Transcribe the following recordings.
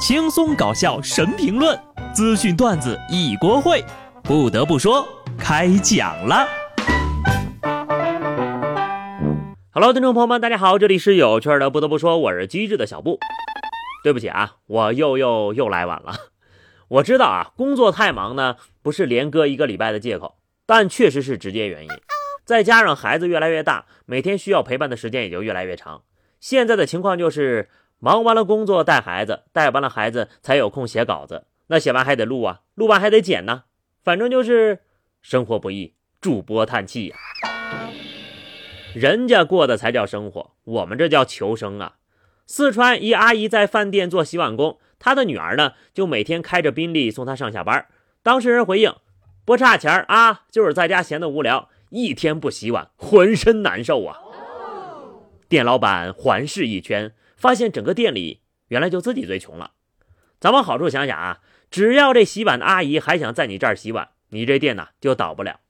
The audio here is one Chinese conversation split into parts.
轻松搞笑神评论，资讯段子一锅烩。不得不说，开讲了。Hello，听众朋友们，大家好，这里是有趣的。不得不说，我是机智的小布。对不起啊，我又又又来晚了。我知道啊，工作太忙呢，不是连搁一个礼拜的借口，但确实是直接原因。再加上孩子越来越大，每天需要陪伴的时间也就越来越长。现在的情况就是。忙完了工作带孩子，带完了孩子才有空写稿子。那写完还得录啊，录完还得剪呢。反正就是生活不易，主播叹气呀。人家过的才叫生活，我们这叫求生啊。四川一阿姨在饭店做洗碗工，她的女儿呢就每天开着宾利送她上下班。当事人回应：不差钱啊，就是在家闲得无聊，一天不洗碗浑身难受啊。店老板环视一圈。发现整个店里原来就自己最穷了。咱往好处想想啊，只要这洗碗的阿姨还想在你这儿洗碗，你这店呢就倒不了。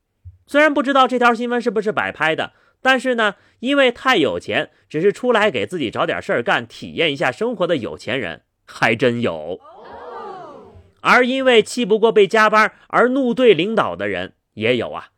虽然不知道这条新闻是不是摆拍的，但是呢，因为太有钱，只是出来给自己找点事儿干，体验一下生活的有钱人还真有。而因为气不过被加班而怒对领导的人也有啊。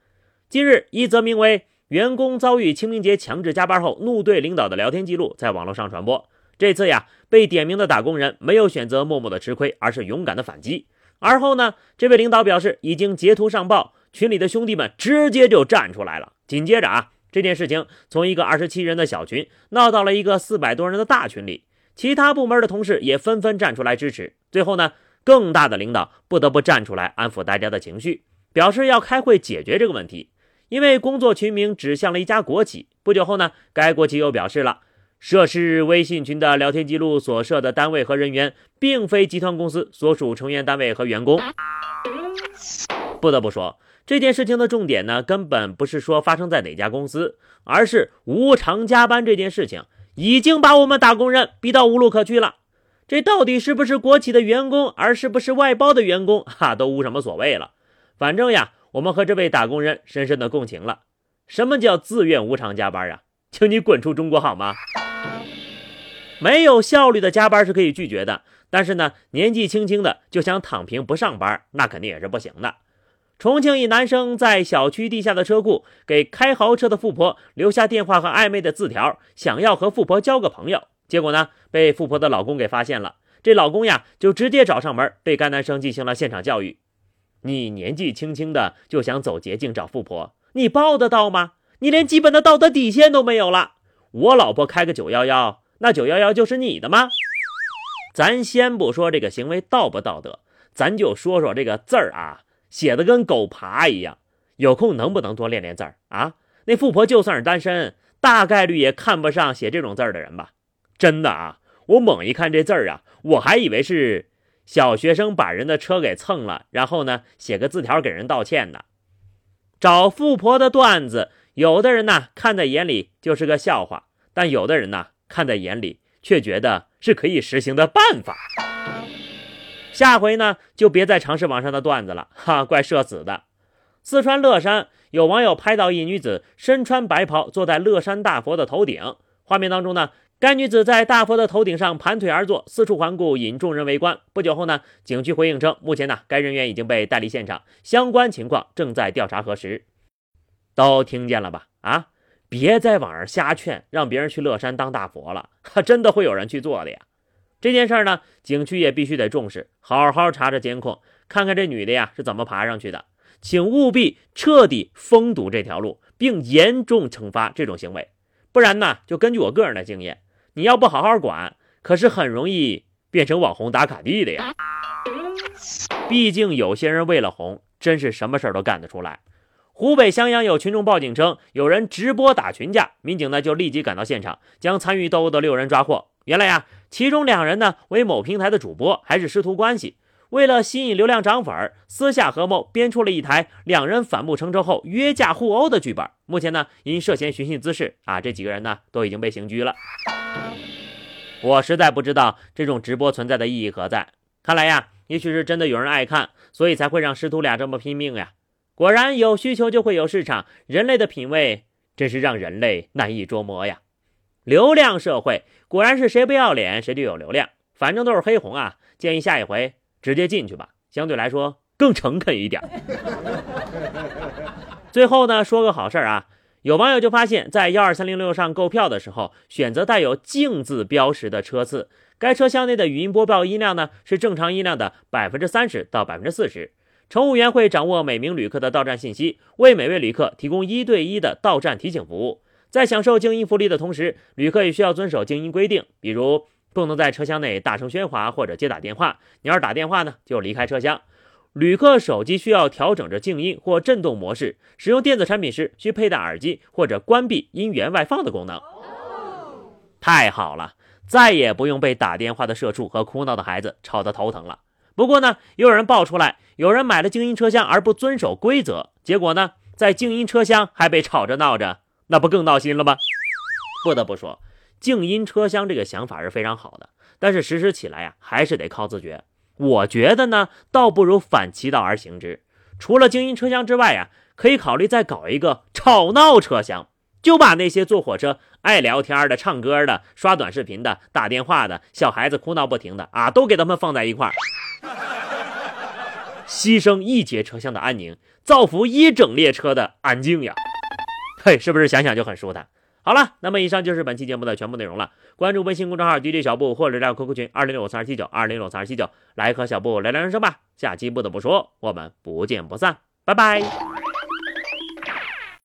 近日，一则名为“员工遭遇清明节强制加班后怒对领导”的聊天记录在网络上传播。这次呀，被点名的打工人没有选择默默的吃亏，而是勇敢的反击。而后呢，这位领导表示已经截图上报，群里的兄弟们直接就站出来了。紧接着啊，这件事情从一个二十七人的小群闹到了一个四百多人的大群里，其他部门的同事也纷纷站出来支持。最后呢，更大的领导不得不站出来安抚大家的情绪，表示要开会解决这个问题。因为工作群名指向了一家国企，不久后呢，该国企又表示了。涉事微信群的聊天记录所涉的单位和人员，并非集团公司所属成员单位和员工。不得不说，这件事情的重点呢，根本不是说发生在哪家公司，而是无偿加班这件事情，已经把我们打工人逼到无路可去了。这到底是不是国企的员工，而是不是外包的员工，哈，都无什么所谓了。反正呀，我们和这位打工人深深的共情了。什么叫自愿无偿加班啊？请你滚出中国好吗？没有效率的加班是可以拒绝的，但是呢，年纪轻轻的就想躺平不上班，那肯定也是不行的。重庆一男生在小区地下的车库给开豪车的富婆留下电话和暧昧的字条，想要和富婆交个朋友。结果呢，被富婆的老公给发现了。这老公呀，就直接找上门，被该男生进行了现场教育：“你年纪轻轻的就想走捷径找富婆，你报得到吗？你连基本的道德底线都没有了。我老婆开个九幺幺。”那九幺幺就是你的吗？咱先不说这个行为道不道德，咱就说说这个字儿啊，写的跟狗爬一样。有空能不能多练练字儿啊？那富婆就算是单身，大概率也看不上写这种字儿的人吧？真的啊，我猛一看这字儿啊，我还以为是小学生把人的车给蹭了，然后呢写个字条给人道歉呢。找富婆的段子，有的人呢看在眼里就是个笑话，但有的人呢。看在眼里，却觉得是可以实行的办法。下回呢，就别再尝试网上的段子了，哈，怪社死的。四川乐山有网友拍到一女子身穿白袍坐在乐山大佛的头顶，画面当中呢，该女子在大佛的头顶上盘腿而坐，四处环顾，引众人围观。不久后呢，景区回应称，目前呢，该人员已经被带离现场，相关情况正在调查核实。都听见了吧？啊？别在网上瞎劝，让别人去乐山当大佛了，真的会有人去做的呀。这件事呢，景区也必须得重视，好好查查监控，看看这女的呀是怎么爬上去的，请务必彻底封堵这条路，并严重惩罚这种行为。不然呢，就根据我个人的经验，你要不好好管，可是很容易变成网红打卡地的呀。毕竟有些人为了红，真是什么事儿都干得出来。湖北襄阳有群众报警称有人直播打群架，民警呢就立即赶到现场，将参与斗殴的六人抓获。原来呀，其中两人呢为某平台的主播，还是师徒关系。为了吸引流量涨粉，私下合谋编出了一台两人反目成仇后约架互殴的剧本。目前呢，因涉嫌寻衅滋事啊，这几个人呢都已经被刑拘了。我实在不知道这种直播存在的意义何在。看来呀，也许是真的有人爱看，所以才会让师徒俩这么拼命呀。果然有需求就会有市场，人类的品味真是让人类难以捉摸呀！流量社会果然是谁不要脸谁就有流量，反正都是黑红啊！建议下一回直接进去吧，相对来说更诚恳一点。最后呢，说个好事啊，有网友就发现，在幺二三零六上购票的时候，选择带有“静”字标识的车次，该车厢内的语音播报音量呢是正常音量的百分之三十到百分之四十。乘务员会掌握每名旅客的到站信息，为每位旅客提供一对一的到站提醒服务。在享受静音福利的同时，旅客也需要遵守静音规定，比如不能在车厢内大声喧哗或者接打电话。你要是打电话呢，就离开车厢。旅客手机需要调整着静音或震动模式，使用电子产品时需佩戴耳机或者关闭音源外放的功能。太好了，再也不用被打电话的社畜和哭闹的孩子吵得头疼了。不过呢，又有人爆出来，有人买了静音车厢而不遵守规则，结果呢，在静音车厢还被吵着闹着，那不更闹心了吗？不得不说，静音车厢这个想法是非常好的，但是实施起来呀，还是得靠自觉。我觉得呢，倒不如反其道而行之。除了静音车厢之外呀，可以考虑再搞一个吵闹车厢，就把那些坐火车爱聊天的、唱歌的、刷短视频的、打电话的、小孩子哭闹不停的啊，都给他们放在一块儿，牺牲一节车厢的安宁，造福一整列车的安静呀！嘿，是不是想想就很舒坦？好了，那么以上就是本期节目的全部内容了。关注微信公众号 DJ 小布或者加 QQ 群二零六三二七九二零六三二七九，来和小布聊聊人生吧。下期不得不说，我们不见不散，拜拜。